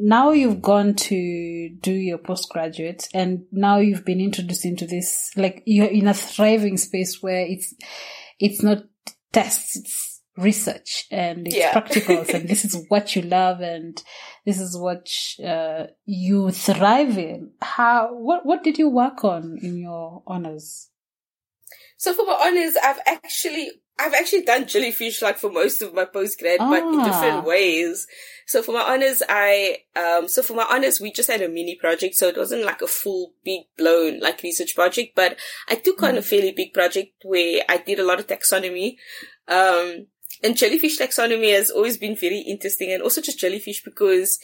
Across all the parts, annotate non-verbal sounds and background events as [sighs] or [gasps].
now you've gone to do your postgraduate and now you've been introduced into this like you're in a thriving space where it's it's not tests it's research and it's yeah. practicals and this is [laughs] what you love and this is what uh, you thrive in how what what did you work on in your honors so for my honors i've actually I've actually done jellyfish like for most of my postgrad, ah. but in different ah. ways. So for my honors, I, um, so for my honors, we just had a mini project. So it wasn't like a full big blown like research project, but I took on a mm. fairly big project where I did a lot of taxonomy. Um, and jellyfish taxonomy has always been very interesting and also just jellyfish because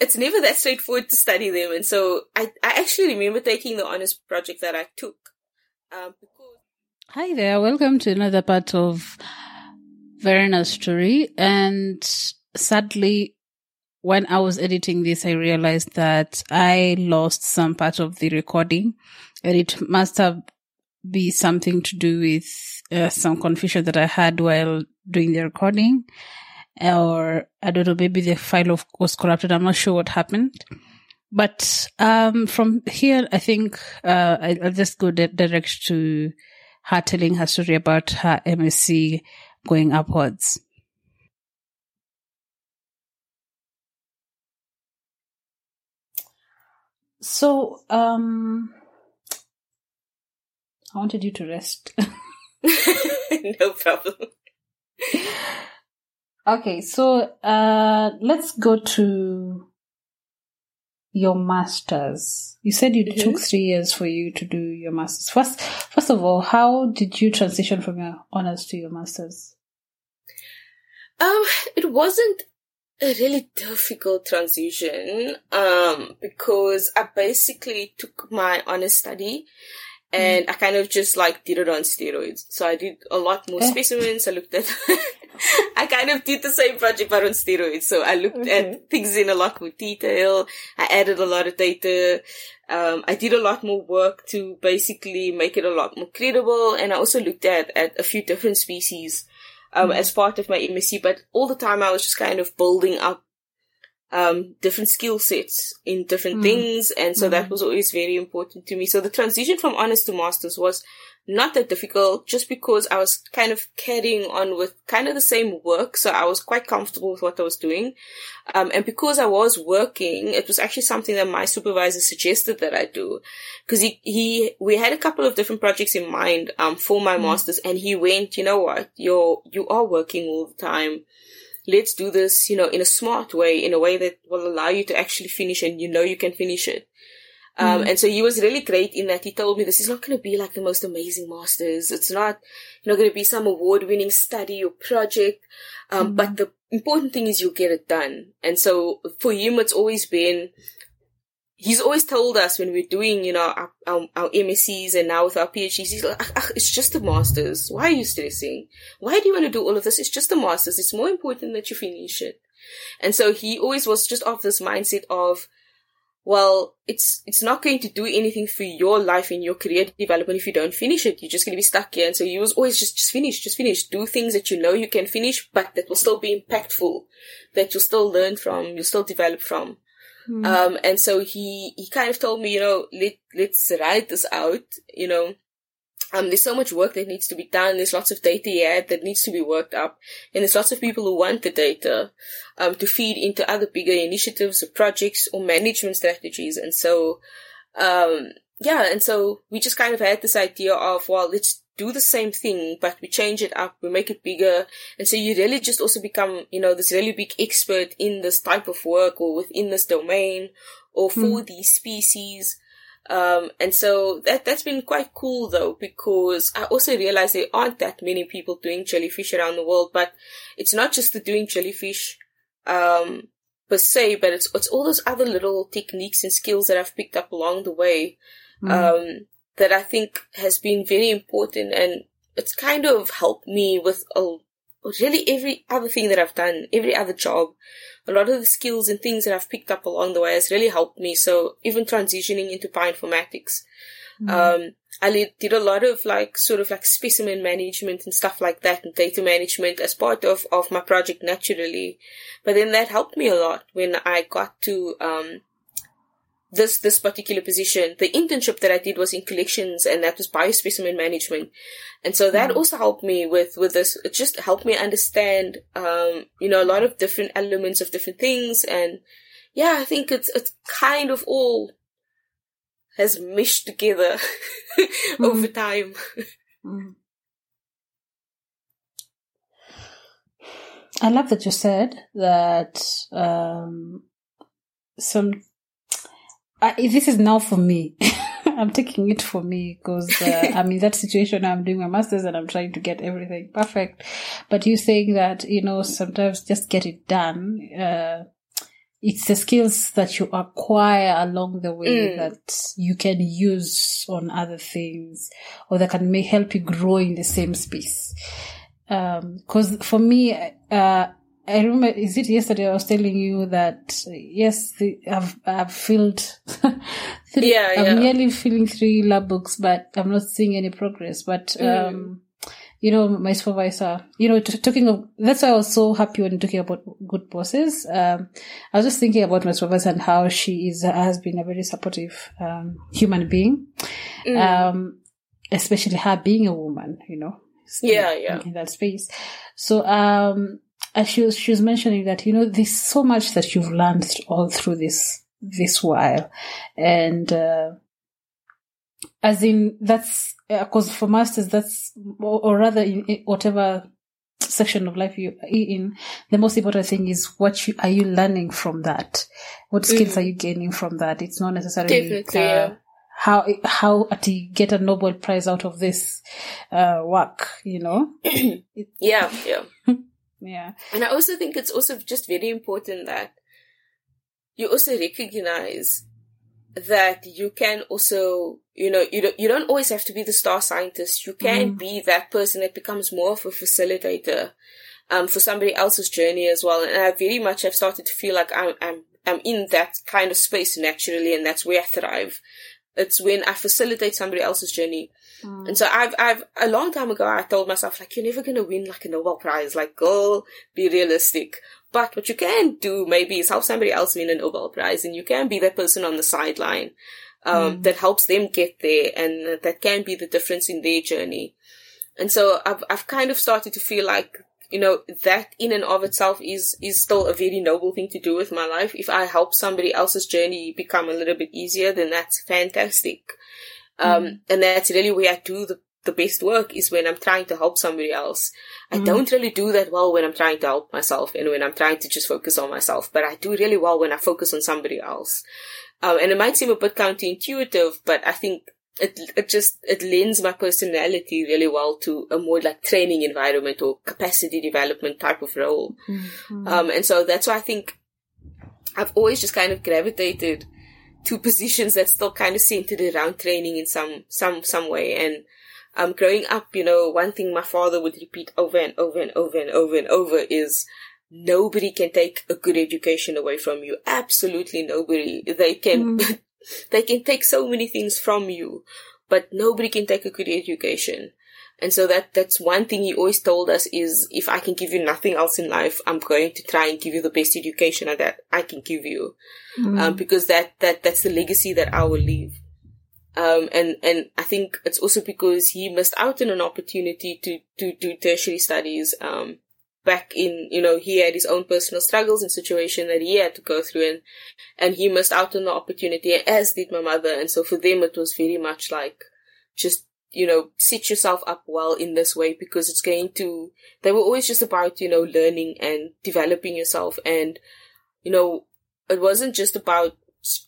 it's never that straightforward to study them. And so I, I actually remember taking the honors project that I took, um, Hi there. Welcome to another part of Verena's story. And sadly, when I was editing this, I realized that I lost some part of the recording and it must have be something to do with uh, some confusion that I had while doing the recording or I don't know, maybe the file of, was corrupted. I'm not sure what happened. But, um, from here, I think, uh, I, will just go direct to her telling her story about her MSc going upwards. So, um, I wanted you to rest. [laughs] no problem. Okay, so uh, let's go to your masters. You said it mm-hmm. took three years for you to do your masters. First, first of all, how did you transition from your honors to your masters? Um, it wasn't a really difficult transition, um, because I basically took my honors study and mm. I kind of just like did it on steroids. So I did a lot more eh. specimens. I looked at, [laughs] I kind of did the same project but on steroids. So I looked okay. at things in a lot more detail. I added a lot of data. Um, I did a lot more work to basically make it a lot more credible. And I also looked at, at a few different species, um, mm. as part of my MSc, but all the time I was just kind of building up um, different skill sets in different mm. things. And so mm. that was always very important to me. So the transition from honors to masters was not that difficult just because I was kind of carrying on with kind of the same work. So I was quite comfortable with what I was doing. Um, and because I was working, it was actually something that my supervisor suggested that I do. Cause he, he, we had a couple of different projects in mind, um, for my mm. masters and he went, you know what, you're, you are working all the time let's do this, you know, in a smart way, in a way that will allow you to actually finish and you know you can finish it. Um, mm. and so he was really great in that he told me this is not going to be like the most amazing masters. It's not, you know, going to be some award winning study or project. Um, mm. but the important thing is you'll get it done. And so for him, it's always been, he's always told us when we're doing, you know, our, our, our MSCs and now with our PhDs, he's like, ah, ah, it's just the masters. Why are you stressing? Why do you want to do all of this? It's just the masters. It's more important that you finish it. And so he always was just of this mindset of, well, it's, it's not going to do anything for your life and your career development if you don't finish it. You're just going to be stuck here. And so he was always just, just finish, just finish. Do things that you know you can finish, but that will still be impactful, that you'll still learn from, you'll still develop from. Mm. Um, and so he, he kind of told me, you know, let, let's write this out, you know. Um, there's so much work that needs to be done. There's lots of data here that needs to be worked up. And there's lots of people who want the data, um, to feed into other bigger initiatives or projects or management strategies. And so, um, yeah, and so we just kind of had this idea of, well, let's do the same thing, but we change it up, we make it bigger. And so you really just also become, you know, this really big expert in this type of work or within this domain or for mm. these species. Um, and so that, that's been quite cool though, because I also realized there aren't that many people doing jellyfish around the world, but it's not just the doing jellyfish, um, per se, but it's, it's all those other little techniques and skills that I've picked up along the way, mm. um, that I think has been very important and it's kind of helped me with a, really every other thing that I've done, every other job a lot of the skills and things that I've picked up along the way has really helped me. So even transitioning into bioinformatics, mm. um, I did a lot of like sort of like specimen management and stuff like that and data management as part of, of my project naturally. But then that helped me a lot when I got to, um, this this particular position. The internship that I did was in collections, and that was biospecimen management, and so that mm. also helped me with with this. It just helped me understand, um, you know, a lot of different elements of different things, and yeah, I think it's it's kind of all has meshed together [laughs] mm. over time. Mm. [sighs] I love that you said that um, some I, this is now for me. [laughs] I'm taking it for me because uh, [laughs] I'm in that situation. I'm doing my masters and I'm trying to get everything perfect. But you saying that you know sometimes just get it done. Uh, it's the skills that you acquire along the way mm. that you can use on other things or that can may help you grow in the same space. Because um, for me, uh, I remember, is it yesterday I was telling you that, yes, the, I've, I've filled [laughs] three, yeah, I'm yeah. nearly filling three lab books, but I'm not seeing any progress. But, mm. um, you know, my supervisor, you know, t- talking of, that's why I was so happy when talking about good bosses. Um, I was just thinking about my supervisor and how she is, has been a very supportive, um, human being. Mm. Um, especially her being a woman, you know. Yeah, yeah. In that space. So, um, as she was, she was mentioning that, you know, there's so much that you've learned all through this, this while. And, uh, as in, that's, because uh, for masters, that's, or, or rather in, in whatever section of life you are in, the most important thing is what you, are you learning from that? What skills mm. are you gaining from that? It's not necessarily, uh, yeah. how, how to get a Nobel Prize out of this, uh, work, you know? [clears throat] yeah, yeah. Yeah. And I also think it's also just very important that you also recognize that you can also, you know, you don't, you don't always have to be the star scientist. You can mm. be that person that becomes more of a facilitator, um, for somebody else's journey as well. And I very much have started to feel like I'm, I'm, I'm in that kind of space naturally, and that's where I thrive. It's when I facilitate somebody else's journey. Mm. And so I've, I've, a long time ago, I told myself, like, you're never going to win like a Nobel Prize. Like, go be realistic. But what you can do maybe is help somebody else win a Nobel Prize and you can be that person on the sideline, um, mm. that helps them get there and that can be the difference in their journey. And so I've, I've kind of started to feel like you know, that in and of itself is, is still a very noble thing to do with my life. If I help somebody else's journey become a little bit easier, then that's fantastic. Um, mm. and that's really where I do the, the best work is when I'm trying to help somebody else. I mm. don't really do that well when I'm trying to help myself and when I'm trying to just focus on myself, but I do really well when I focus on somebody else. Um, and it might seem a bit counterintuitive, but I think it it just it lends my personality really well to a more like training environment or capacity development type of role. Mm-hmm. Um, and so that's why I think I've always just kind of gravitated to [laughs] positions that still kind of centered around training in some some some way. And um, growing up, you know, one thing my father would repeat over and over and over and over and over is nobody can take a good education away from you. Absolutely nobody. They can mm. [laughs] They can take so many things from you, but nobody can take a good education. And so that, that's one thing he always told us is if I can give you nothing else in life, I'm going to try and give you the best education that I can give you. Mm. Um, because that, that, that's the legacy that I will leave. Um, and, and I think it's also because he missed out on an opportunity to, to do tertiary studies, um, back in, you know, he had his own personal struggles and situation that he had to go through and, and he missed out on the opportunity as did my mother. And so for them, it was very much like just you know, set yourself up well in this way because it's going to, they were always just about, you know, learning and developing yourself. And, you know, it wasn't just about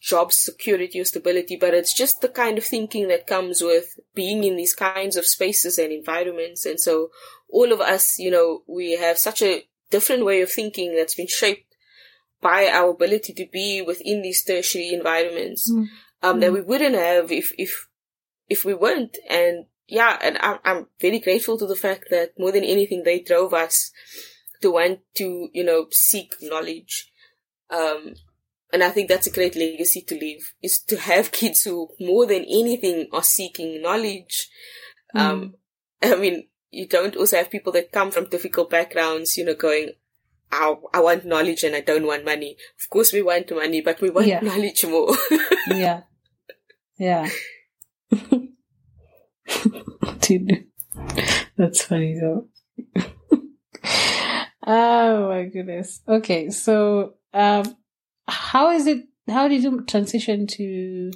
job security or stability, but it's just the kind of thinking that comes with being in these kinds of spaces and environments. And so all of us, you know, we have such a different way of thinking that's been shaped by our ability to be within these tertiary environments, mm. um, mm. that we wouldn't have if, if, if we weren't. And yeah, and I'm, I'm very grateful to the fact that more than anything, they drove us to want to, you know, seek knowledge. Um, and I think that's a great legacy to leave is to have [laughs] kids who more than anything are seeking knowledge. Mm. Um, I mean, you don't also have people that come from difficult backgrounds, you know, going, I, I want knowledge and I don't want money. Of course we want money, but we want yeah. knowledge more. [laughs] yeah. Yeah. [laughs] That's funny though. [laughs] oh my goodness. Okay. So, um, how is it? How did you transition to?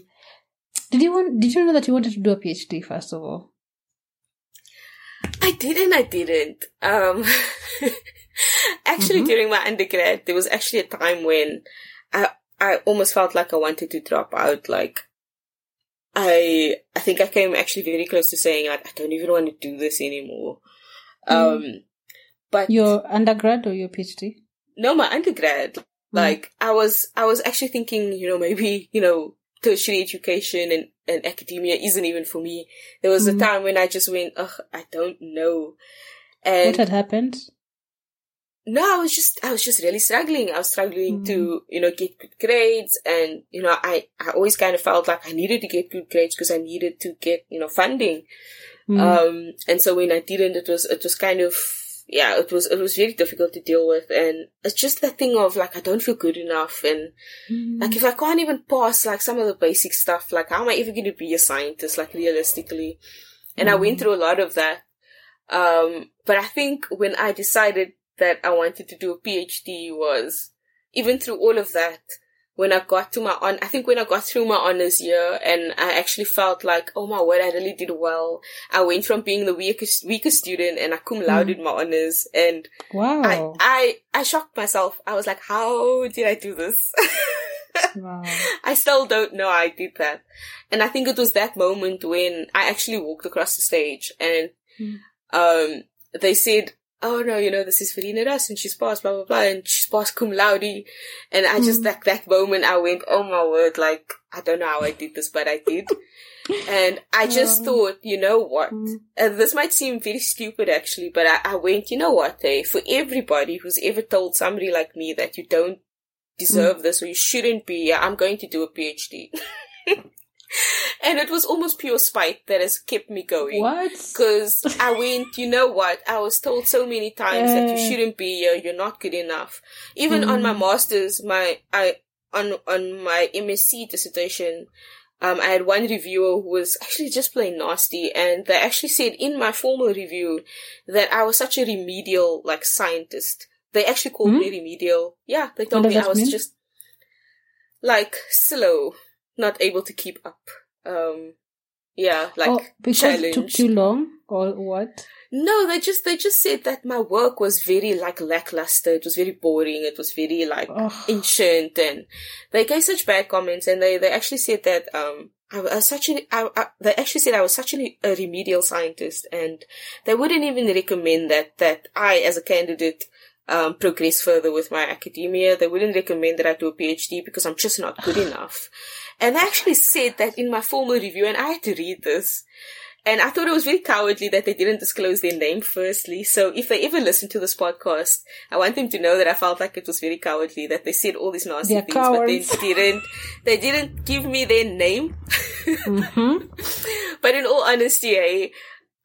Did you want? Did you know that you wanted to do a PhD first of all? I didn't. I didn't. Um, [laughs] actually, mm-hmm. during my undergrad, there was actually a time when I I almost felt like I wanted to drop out. Like I I think I came actually very close to saying like I don't even want to do this anymore. Mm. Um, but your undergrad or your PhD? No, my undergrad. Mm. Like I was, I was actually thinking, you know, maybe, you know, tertiary education and, and academia isn't even for me. There was mm. a time when I just went, ugh, I don't know. And what had happened? No, I was just, I was just really struggling. I was struggling mm. to, you know, get good grades. And, you know, I, I always kind of felt like I needed to get good grades because I needed to get, you know, funding. Mm. Um, and so when I didn't, it was, it was kind of, yeah, it was it was really difficult to deal with, and it's just that thing of like I don't feel good enough, and mm. like if I can't even pass like some of the basic stuff, like how am I ever going to be a scientist, like realistically? And mm. I went mm. through a lot of that. Um, but I think when I decided that I wanted to do a PhD was even through all of that, when I got to my on, I think when I got through my honors year and I actually felt like, oh my word, I really did well. I went from being the weakest, weakest student and I cum laude mm. my honors and wow. I, I, I shocked myself. I was like, how did I do this? [laughs] wow. I still don't know I did that. And I think it was that moment when I actually walked across the stage and, mm. um, they said, oh no, you know, this is Verena Ras and she's passed, blah, blah, blah, and she's passed cum laude. And I just, mm. like, that moment I went, oh my word, like, I don't know how I did this, but I did. [laughs] and I just um, thought, you know what? Mm. This might seem very stupid actually, but I, I went, you know what, eh? For everybody who's ever told somebody like me that you don't deserve mm. this or you shouldn't be, I'm going to do a PhD. [laughs] [laughs] and it was almost pure spite that has kept me going. What? Because I went, you know what? I was told so many times uh, that you shouldn't be here. You're not good enough. Even mm. on my mm. masters, my I on on my MSc dissertation, um, I had one reviewer who was actually just plain nasty, and they actually said in my formal review that I was such a remedial like scientist. They actually called mm. me remedial. Yeah, they told me I was mean? just like slow not able to keep up. Um, yeah, like oh, because challenge. it took too long or what? No, they just they just said that my work was very like lackluster. It was very boring. It was very like oh. ancient, and they gave such bad comments. And they they actually said that um I was such a I, I, they actually said I was such a, a remedial scientist, and they wouldn't even recommend that that I as a candidate um, progress further with my academia. They wouldn't recommend that I do a PhD because I'm just not good [sighs] enough. And they actually said that in my formal review, and I had to read this. And I thought it was very cowardly that they didn't disclose their name firstly. So if they ever listen to this podcast, I want them to know that I felt like it was very cowardly that they said all these nasty They're things, cowards. but they didn't, they didn't give me their name. mm-hmm. [laughs] But in all honesty, eh,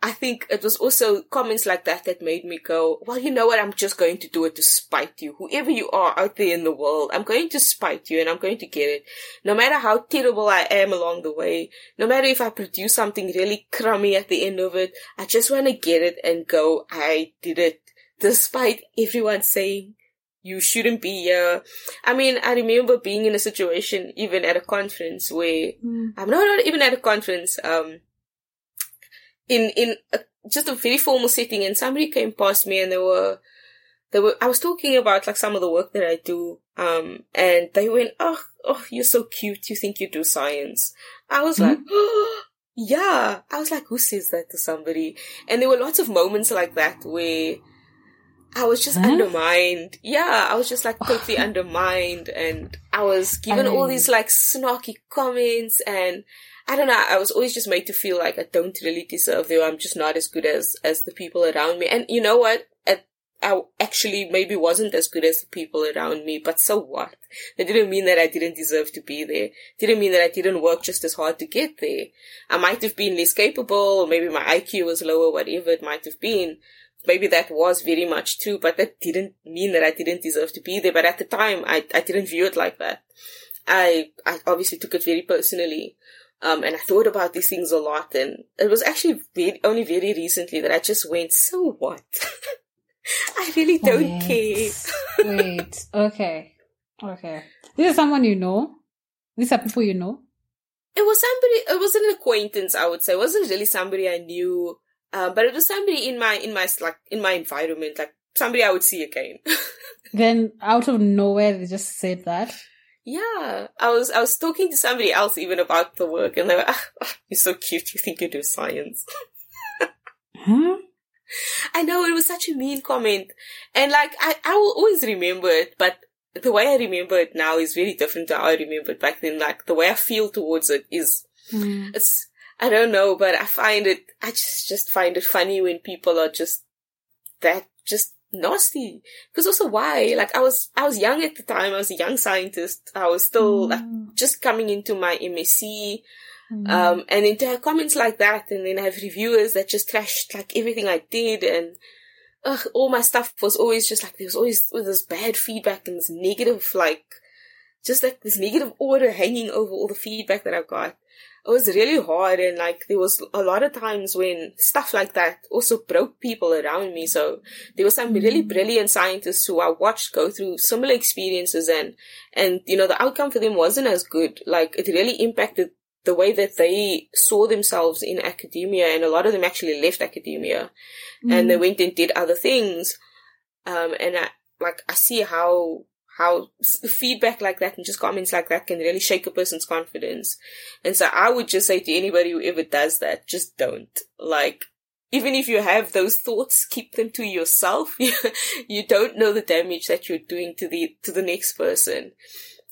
I think it was also comments like that that made me go, well, you know what? I'm just going to do it to spite you. Whoever you are out there in the world, I'm going to spite you and I'm going to get it. No matter how terrible I am along the way, no matter if I produce something really crummy at the end of it, I just want to get it and go, I did it. Despite everyone saying, you shouldn't be here. I mean, I remember being in a situation, even at a conference where, mm. I'm not, not even at a conference, um, in in a, just a very formal setting, and somebody came past me, and they were they were I was talking about like some of the work that I do, um, and they went, "Oh, oh, you're so cute. You think you do science?" I was mm-hmm. like, oh, [gasps] "Yeah." I was like, "Who says that to somebody?" And there were lots of moments like that where I was just huh? undermined. Yeah, I was just like [laughs] totally undermined, and I was given I mean, all these like snarky comments, and I don't know. I was always just made to feel like I don't really deserve them. I'm just not as good as as the people around me. And you know what? At, I actually maybe wasn't as good as the people around me, but so what? That didn't mean that I didn't deserve to be there. It Didn't mean that I didn't work just as hard to get there. I might have been less capable, or maybe my IQ was lower, whatever it might have been maybe that was very much true, but that didn't mean that I didn't deserve to be there. But at the time, I, I didn't view it like that. I, I obviously took it very personally. Um, and I thought about these things a lot. And it was actually very, only very recently that I just went, so what? [laughs] I really don't wait, care. wait, [laughs] okay. Okay. This is someone you know? These are people you know? It was somebody, it was an acquaintance, I would say. It wasn't really somebody I knew uh, but it was somebody in my in my like in my environment, like somebody I would see again. [laughs] then out of nowhere, they just said that. Yeah, I was I was talking to somebody else even about the work, and they were, oh, "You're so cute. You think you do science?" huh? I know it was such a mean comment, and like I I will always remember it, but the way I remember it now is very different to how I remember it back then. Like the way I feel towards it is, mm. it's I don't know, but I find it, I just, just find it funny when people are just that, just nasty. Because also why? Like I was, I was young at the time. I was a young scientist. I was still mm. like just coming into my MSc. Mm. Um, and then to have comments like that, and then I have reviewers that just trashed like everything I did, and ugh, all my stuff was always just like there was always this bad feedback and this negative, like just like this negative order hanging over all the feedback that I've got it was really hard and like there was a lot of times when stuff like that also broke people around me. So there were some really mm. brilliant scientists who I watched go through similar experiences and, and you know, the outcome for them wasn't as good. Like it really impacted the way that they saw themselves in academia and a lot of them actually left academia mm. and they mm. went and did other things. Um, and I, like, I see how how feedback like that and just comments like that can really shake a person's confidence. And so I would just say to anybody who ever does that, just don't. Like, even if you have those thoughts, keep them to yourself. [laughs] you don't know the damage that you're doing to the, to the next person.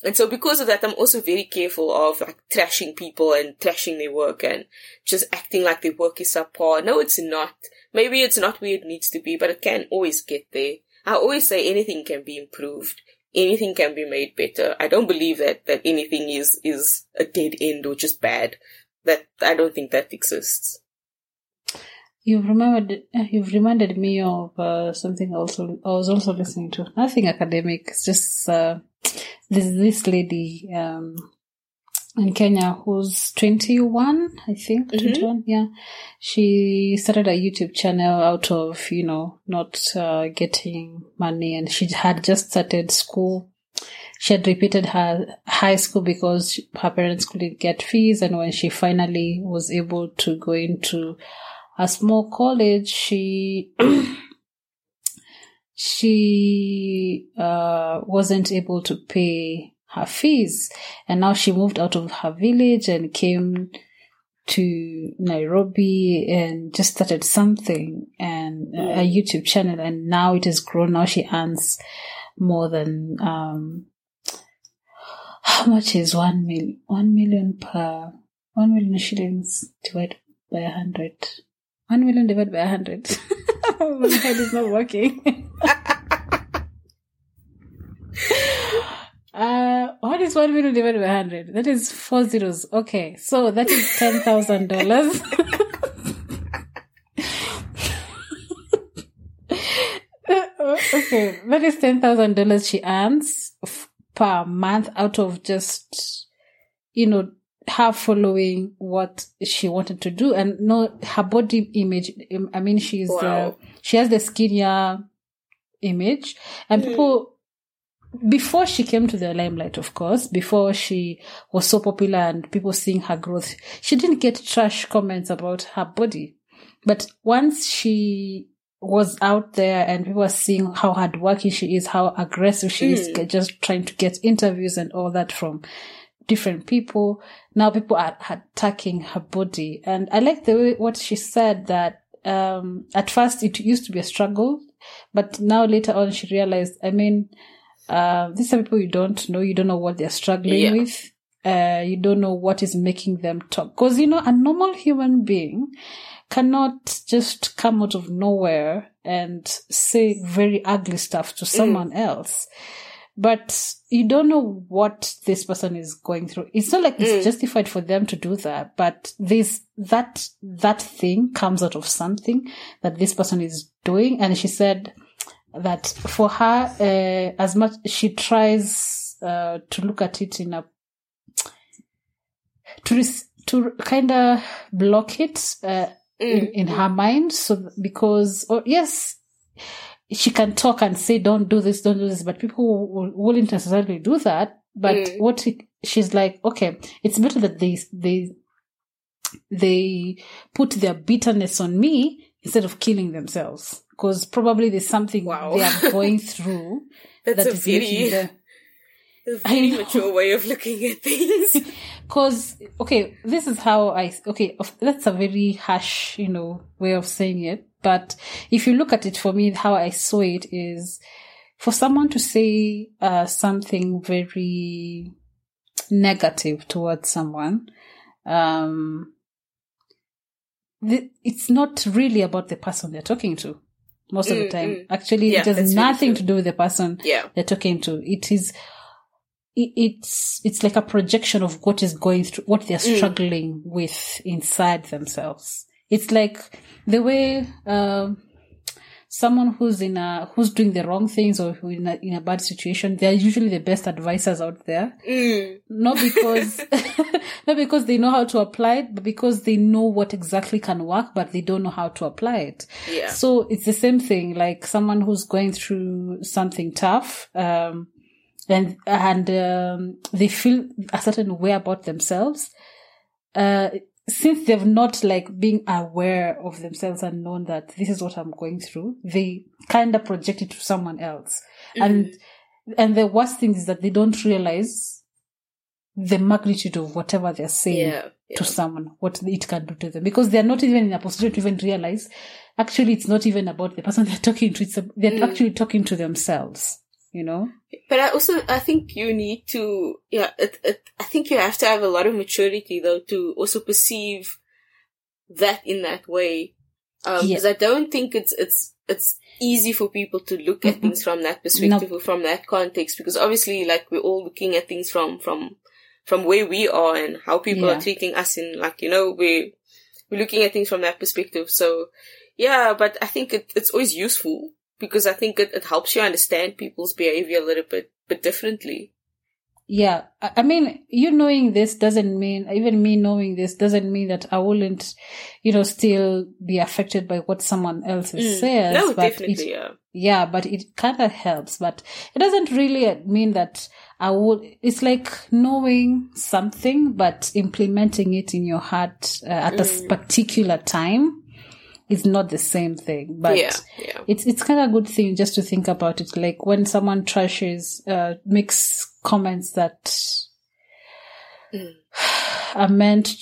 And so because of that, I'm also very careful of like trashing people and trashing their work and just acting like their work is subpar. No, it's not. Maybe it's not where it needs to be, but it can always get there. I always say anything can be improved anything can be made better. I don't believe that, that anything is, is a dead end or just bad. That, I don't think that exists. You've remembered, you've reminded me of uh, something also, I was also listening to. Nothing academic, it's just, uh, there's this lady, um, in Kenya who's 21, I think, mm-hmm. 21, yeah. She started a YouTube channel out of, you know, not uh, getting money and she had just started school. She had repeated her high school because her parents couldn't get fees. And when she finally was able to go into a small college, she, [clears throat] she, uh, wasn't able to pay her fees. And now she moved out of her village and came to Nairobi and just started something and a YouTube channel. And now it has grown. Now she earns more than, um, how much is one mil, one million per, one million shillings divided by a hundred? One million divided by a hundred. [laughs] My head is not working. [laughs] Uh, what is one million divided by hundred? That is four zeros. Okay, so that is ten thousand dollars. okay, that is ten thousand dollars she earns per month out of just, you know, her following what she wanted to do and no her body image. I mean, she's wow. uh, she has the skinnier image, and mm. people before she came to the limelight, of course, before she was so popular and people seeing her growth, she didn't get trash comments about her body. But once she was out there and people were seeing how hardworking she is, how aggressive she is, Mm. just trying to get interviews and all that from different people. Now people are attacking her body. And I like the way what she said that, um, at first it used to be a struggle, but now later on she realized, I mean, uh, these are people you don't know. You don't know what they're struggling Yeah. with. Uh, you don't know what is making them talk. Cause, you know, a normal human being cannot just come out of nowhere and say very ugly stuff to someone else. But you don't know what this person is going through. It's not like it's Mm. justified for them to do that, but this, that, that thing comes out of something that this person is doing. And she said that for her, uh, as much she tries, uh, to look at it in a, to, res- to kind of block it, uh, in, Mm. in her mind. So because, or yes, she can talk and say, don't do this, don't do this, but people will, wouldn't necessarily do that. But Mm. what it, she's like, okay, it's better that they, they, they put their bitterness on me instead of killing themselves. Cause probably there's something Wow. they are going [laughs] through That's that a very, them, a very mature way of looking at things. [laughs] Cause, okay, this is how I, okay, that's a very harsh, you know, way of saying it. But if you look at it for me, how I saw it is for someone to say, uh, something very negative towards someone, um, the, it's not really about the person they're talking to most of the Mm, time. mm. Actually, Yeah, it has nothing true. to do with the person yeah. they're talking to. It is, it, it's, it's like a projection of what is going through, what they're Mm. struggling with inside themselves. It's like the way, um, someone who's in a, who's doing the wrong things or who in a, in a bad situation, they're usually the best advisors out there. Mm. Not because, [laughs] [laughs] not because they know how to apply it, but because they know what exactly can work, but they don't know how to apply it. Yeah. So it's the same thing, like someone who's going through something tough, um, and, and, um, they feel a certain way about themselves. Uh, since they've not like being aware of themselves and known that this is what I'm going through, they kind of project it to someone else. And, and the worst thing is that they don't realize the magnitude of whatever they're saying Yeah. yeah. to someone, what it can do to them, because they're not even in a position to even realize. Actually, it's not even about the person they're talking to. It's a, they're Mm. actually talking to themselves. You know? But I also, I think you need to, yeah, it, it, I think you have to have a lot of maturity though to also perceive that in that way. Um, Yeah. I don't think it's, it's, it's easy for people to look at Mhm. things from that perspective or from that context because obviously like we're all looking at things from, from, from where we are and how people Yeah. are treating us in like, you know, we're we're looking at things from that perspective. So yeah, but I think it, it's always useful because I think it, it helps you understand people's behavior a little bit, but differently. Yeah. I mean, you knowing this doesn't mean, even me knowing this doesn't mean that I wouldn't, you know, still be affected by what someone else Mm. says. no, but definitely, It, yeah. yeah, but it kind of helps, but it doesn't really mean that I would, it's like knowing something, but implementing it in your heart uh, at a Mm. particular time is not the same thing. But yeah, yeah. it's it's kind of a good thing just to think about it. Like when someone trashes, uh, makes comments that Mm. [sighs] are meant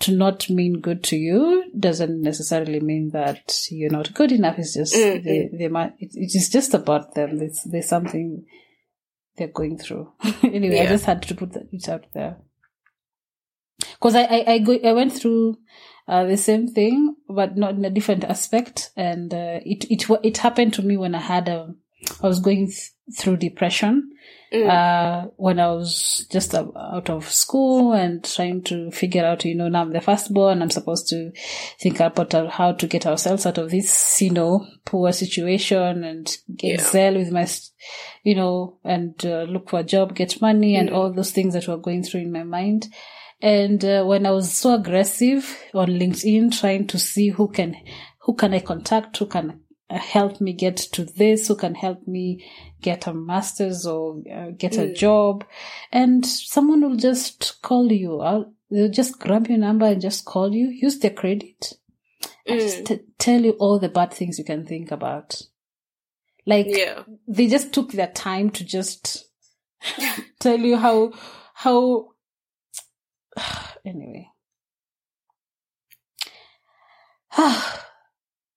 to not mean good to you, doesn't necessarily mean that you're not good enough. It's just Mhm. they they might. It, it is just about them. It's there's something they're going through. [laughs] anyway, I just had to put that it out there because I I I, go, I went through uh, the same thing, but not in a different aspect, and uh, it it it happened to me when I had a I was going th- through depression Mm. uh, when I was just out of school and trying to figure out, you know, now I'm the firstborn, I'm supposed to think about how to get ourselves out of this, you know, poor situation and Yeah. excel with my, you know, and uh, look for a job, get money and Mm. all those things that were going through in my mind. And uh, when I was so aggressive on LinkedIn, trying to see who can, who can I contact, who can uh, help me get to this, who can help me get a master's or uh, get a Mm. job, and someone will just call you. I'll, they'll just grab your number and just call you. Use their credit. and just t- tell you all the bad things you can think about. Like Yeah. they just took their time to just [laughs] tell you how how [sighs] anyway. [sighs]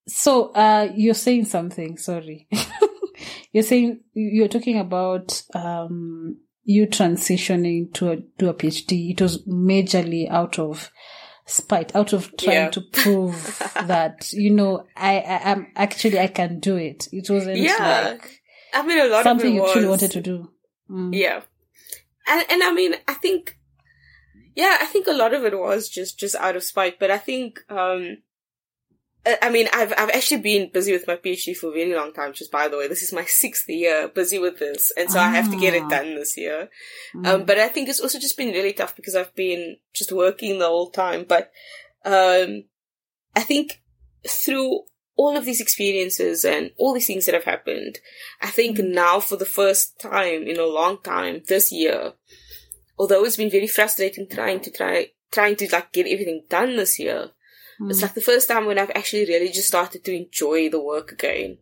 so uh you're saying something, sorry. [laughs] you're saying you're talking about um you transitioning to a to a PhD. It was majorly out of spite, out of trying Yeah. to prove [laughs] that, you know, I, I am actually I can do it. It wasn't Yeah. like I mean, a lot something of it you truly wanted to do. Mm. Yeah. And, and I mean, I think, yeah, I think a lot of it was just, just out of spite, but I think, um, I mean, I've, I've actually been busy with my PhD for a really long time, just by the way. This is my sixth year busy with this. And so I have to get Ah. it done this year. Mm. Um, but I think it's also just been really tough because I've been just working the whole time. But, um, I think through all of these experiences and all these things that have happened, I think now for the first time in a long time this year, although it's been very frustrating trying to try, trying to like get everything done this year, it's Mm. like the first time when I've actually really just started to enjoy the work again.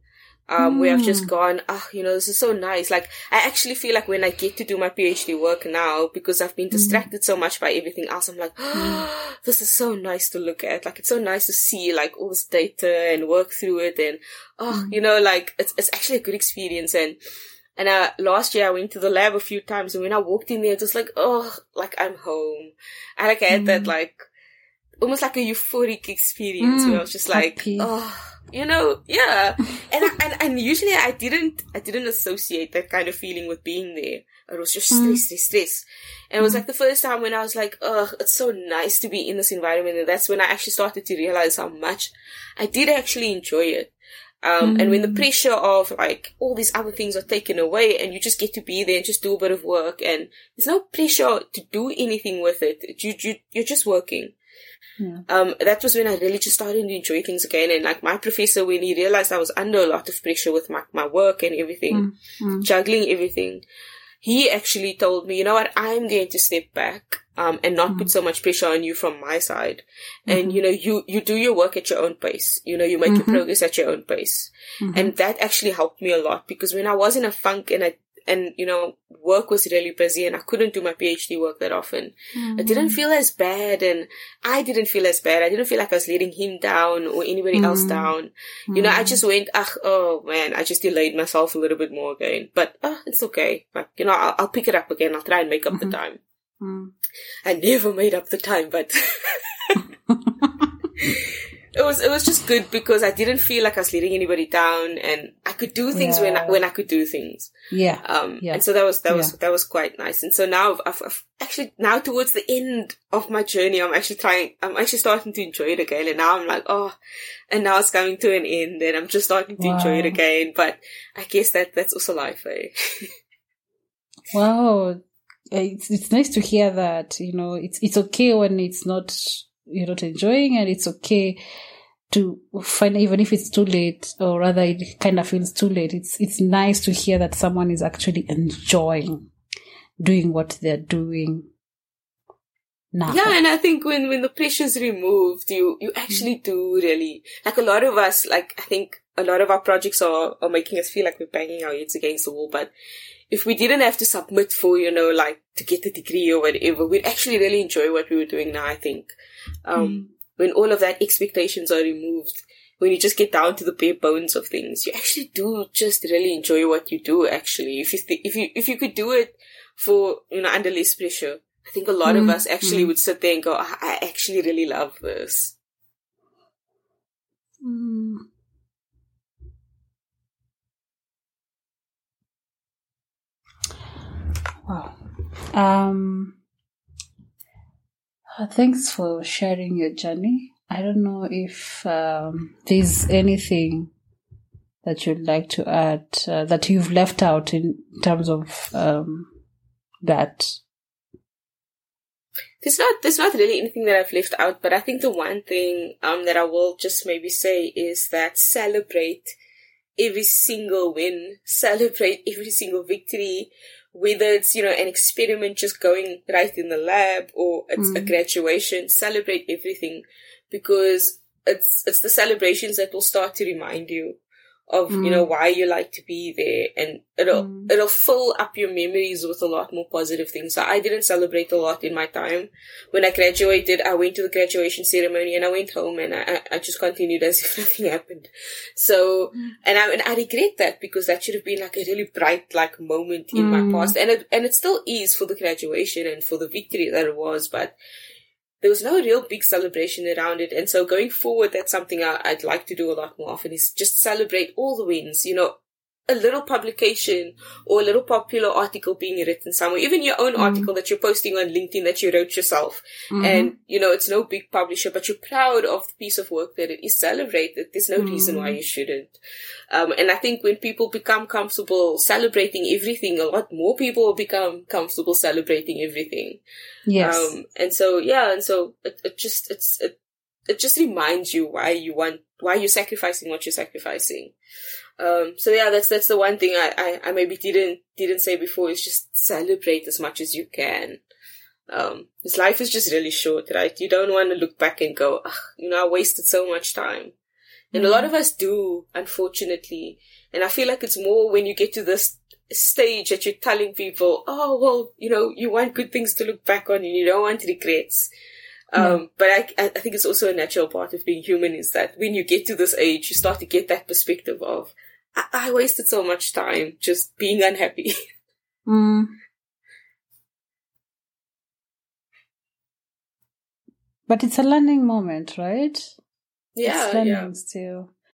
Um, where I've just Mm. gone, oh, you know, this is so nice. Like, I actually feel like when I get to do my PhD work now, because I've been distracted so much by everything else, I'm like, oh, [gasps] this is so nice to look at. Like, it's so nice to see, like, all this data and work through it. And, oh, you know, like, it's, it's actually a good experience. And, and uh, last year I went to the lab a few times, and when I walked in there, it was like, oh, like I'm home. And like I had that Mm. like almost like a euphoric experience Mm, where I was just like, happy. oh, you know, yeah. [laughs] and, I, and and usually I didn't I didn't associate that kind of feeling with being there. It was just Mm. stress, stress, stress. And it was like the first time when I was like, oh, it's so nice to be in this environment. And that's when I actually started to realize how much I did actually enjoy it. Um, and when the Mm. pressure of like all these other things are taken away and you just get to be there and just do a bit of work and there's no pressure to do anything with it. You, you, you're just working. Yeah. Um, that was when I really just started to enjoy things again. And like my professor, when he realized I was under a lot of pressure with my, my work and everything, Mm. juggling everything, he actually told me, you know what, I'm going to step back, um, and not put so much pressure on you from my side. And, you know, you, you do your work at your own pace. You know, you make your Mhm. progress at your own pace. Mhm. And that actually helped me a lot because when I was in a funk and I, and, you know, work was really busy and I couldn't do my PhD work that often, I didn't feel as bad and I didn't feel as bad. I didn't feel like I was letting him down or anybody else Mm. down. You know, I just went, ah, oh man, I just delayed myself a little bit more again. But, oh, it's okay. Like, you know, I'll, I'll pick it up again. I'll try and make up the time. Mm. I never made up the time, but [laughs] [laughs] it was, it was just good because I didn't feel like I was letting anybody down and I could do things when I, when I could do things. yeah. Um, Yeah. and so that was, that was, Yeah. that was quite nice. And so now I've, I've, I've actually, now towards the end of my journey, I'm actually trying, I'm actually starting to enjoy it again. And now I'm like, oh, and now it's coming to an end and I'm just starting to enjoy it again. But I guess that, that's also life, eh? [laughs] Wow. It's it's nice to hear that, you know, it's it's okay when it's not you're not enjoying and it's okay to find even if it's too late or rather it kind of feels too late. It's it's nice to hear that someone is actually enjoying doing what they're doing now. Yeah, and I think when when the pressure's removed, you you actually mm-hmm. do really like a lot of us. Like I think a lot of our projects are are making us feel like we're banging our heads against the wall. But if we didn't have to submit for you know like to get a degree or whatever, we'd actually really enjoy what we were doing now. I think um, when all of that expectations are removed. When you just get down to the bare bones of things, you actually do just really enjoy what you do. Actually, if you th- if you if you could do it for you know under less pressure, I think a lot of Mm, us actually mm. would sit there and go, I I actually really love this. Mm. Wow. Um, uh, thanks for sharing your journey. I don't know if um, there's anything that you'd like to add uh, that you've left out in terms of um, that. There's not there's not really anything that I've left out, but I think the one thing um that I will just maybe say is that celebrate every single win, [laughs] celebrate every single victory, whether it's you know an experiment just going right in the lab or it's a Mm. graduation, celebrate everything because it's it's the celebrations that will start to remind you of mm. you know why you like to be there and it'll mm. it'll fill up your memories with a lot more positive things so i didn't celebrate a lot in my time when i graduated i went to the graduation ceremony and i went home and i, I just continued as [laughs] if nothing happened so mm. and I, and I regret that because that should have been like a really bright like moment in my mm. past and it and it still is for the graduation and for the victory that it was but there was no real big celebration around it. And so going forward, that's something I, would like to do a lot more often is just celebrate all the wins. You know, a little publication or a little popular article being written somewhere, even your own mm. article that you're posting on LinkedIn that you wrote yourself. Mm-hmm. And, you know, it's no big publisher, but you're proud of the piece of work that it is celebrated. There's no mm. reason why mm. you shouldn't. Um, and I think when people become comfortable celebrating everything, a lot more people will become comfortable celebrating everything. Yes. Um, and so, yeah, and so it, it just, it's, it, it just reminds you why you want, why you're sacrificing what you're sacrificing. Um, so yeah, that's that's the one thing I, I, I maybe didn't didn't say before is just celebrate as much as you can. Um, this life is just really short, right? You don't want to look back and go, you know, I wasted so much time. And mm-hmm. a lot of us do, unfortunately. And I feel like it's more when you get to this stage that you're telling people, oh, well, you know, you want good things to look back on and you don't want regrets. Um, but I, I think it's also a natural part of being human is that when you get to this age, you start to get that perspective of, I, I wasted so much time just being unhappy. [laughs] Mm. But it's a learning moment, right? Yeah, it's learning yeah. still.